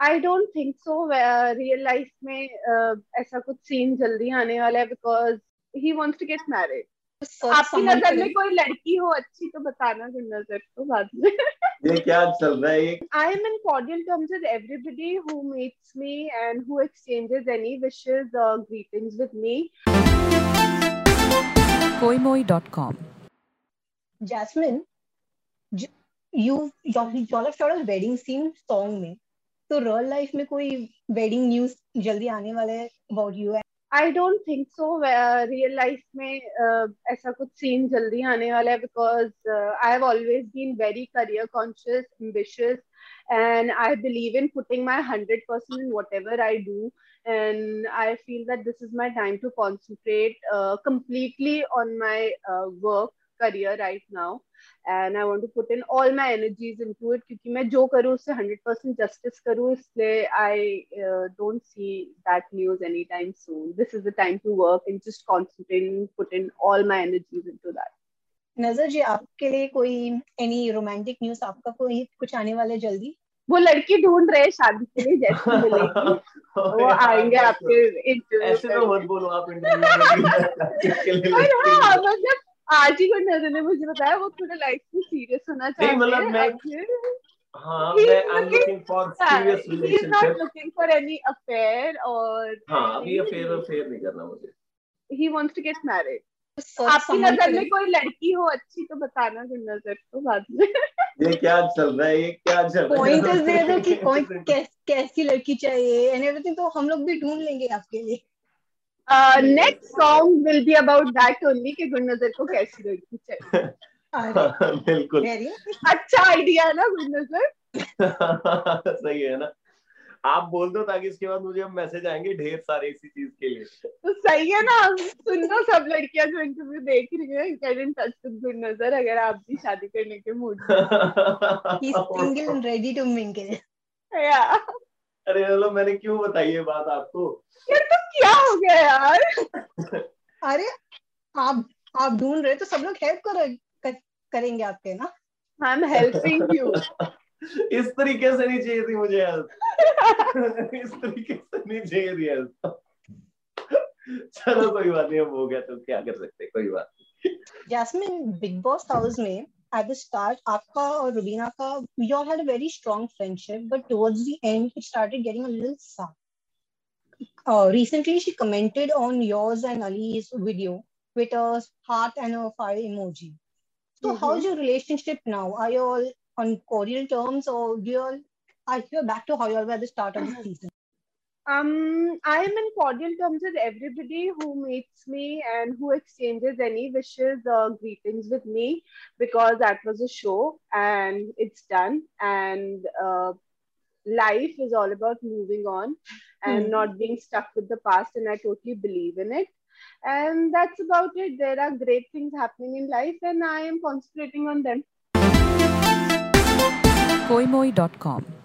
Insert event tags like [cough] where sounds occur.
I don't think so real life में uh, ऐसा कुछ सीन जल्दी आने वाला है because he wants to get married आपकी नज़र में कोई लड़की हो अच्छी तो बताना नज़र को बाद में। ये क्या चल रहा है? I am in cordial terms with everybody who meets me and who exchanges any wishes और greetings with me koimoi.com Jasmine, you y'all y'all have shot a wedding scene song में तो रियल लाइफ में कोई wedding news जल्दी आने वाला है about you I don't think so real life में uh, ऐसा कुछ सीन जल्दी आने वाला है because I have always been very career conscious ambitious and I believe in putting my 100% in whatever I do. And I feel that this is my time to concentrate uh, completely on my uh, work career right now. And I want to put in all my energies into it क्योंकि मैं जो करूँ उससे 100% justice करूँ इसलिए I uh, don't see that news anytime soon. This is the time to work and just concentrate and put in all my energies into that. नज़र जी आपके लिए कोई एनी रोमांटिक न्यूज़ आपका कोई कुछ आने वाला है जल्दी वो लड़की ढूंढ रहे शादी के लिए जैसे मिलेगी वो आएँगे आपके इंटरव्यू ऐसे तो मत बोलो आप इंटरव्यू हाँ मतलब आज ही नज़र ने मुझे बताया वो थोड़ा लाइफ में सीरियस होना चाहिए मतलब मैं- हाँ मैं I am looking for serious he's not relationship looking for any affair or हाँ अभी अफेयर अफेयर नहीं करना मुझे। Wants to get married. Search आपकी नज़र में कोई लड़की हो अच्छी तो बताना फिर नज़र को बाद में। ये क्या चल रहा है ये क्या चल रहा है? पॉइंट इज़ देयर कि [laughs] कौन कैसी लड़की चाहिए एंड एवरीथिंग तो हम लोग भी ढूंढ लेंगे आपके लिए। Next song will be about that only कि गुड नज़र को कैसी अरे [laughs] बिल्कुल। अच्छा आइडिया है ना गुड नज़र [laughs] सही है ना? आप बोल दो ताकि इसके बाद मुझे मैसेज आएँगे ढेर सारे इसी चीज़ के लिए। तो सही है ना सुन लो सब लड़कियाँ जो इंटरव्यू देख रही हैं get in touch with good नज़र अगर आप भी शादी करने के मूड में ही। Single and ready to mingle या अरे चलो मैंने क्यों बताई ये बात आपको? यार तो क्या हो गया यार? [laughs] अरे आप आप ढूंढ रहे तो सब लोग हेल्प कर, कर, करेंगे आपके ना? आई एम हेल्पिंग यू इस तरीके से नहीं चाहिए थी मुझे हेल्प [laughs] इस तरीके से नहीं चाहिए थी हेल्प चलो कोई बात नहीं अब हो गया तो क्या कर सकते कोई बात नहीं. जैस्मिन बिग बॉस हाउस में at the start, Akka or Rubina Akka, we all had a very strong friendship, but towards the end, it started getting a little sad. Uh, recently, she commented on yours and Ali's video with a heart and a fire emoji. So, mm-hmm. how's your relationship now? Are you all on cordial terms or do you all are you back to how you all were at the start of the season? Um, I am in cordial terms with everybody who meets me and who exchanges any wishes or greetings with me because that was a show and it's done. And uh, life is all about moving on and Hmm. not being stuck with the past, and I totally believe in it. And that's about it. There are great things happening in life, and I am concentrating on them. koimoi.com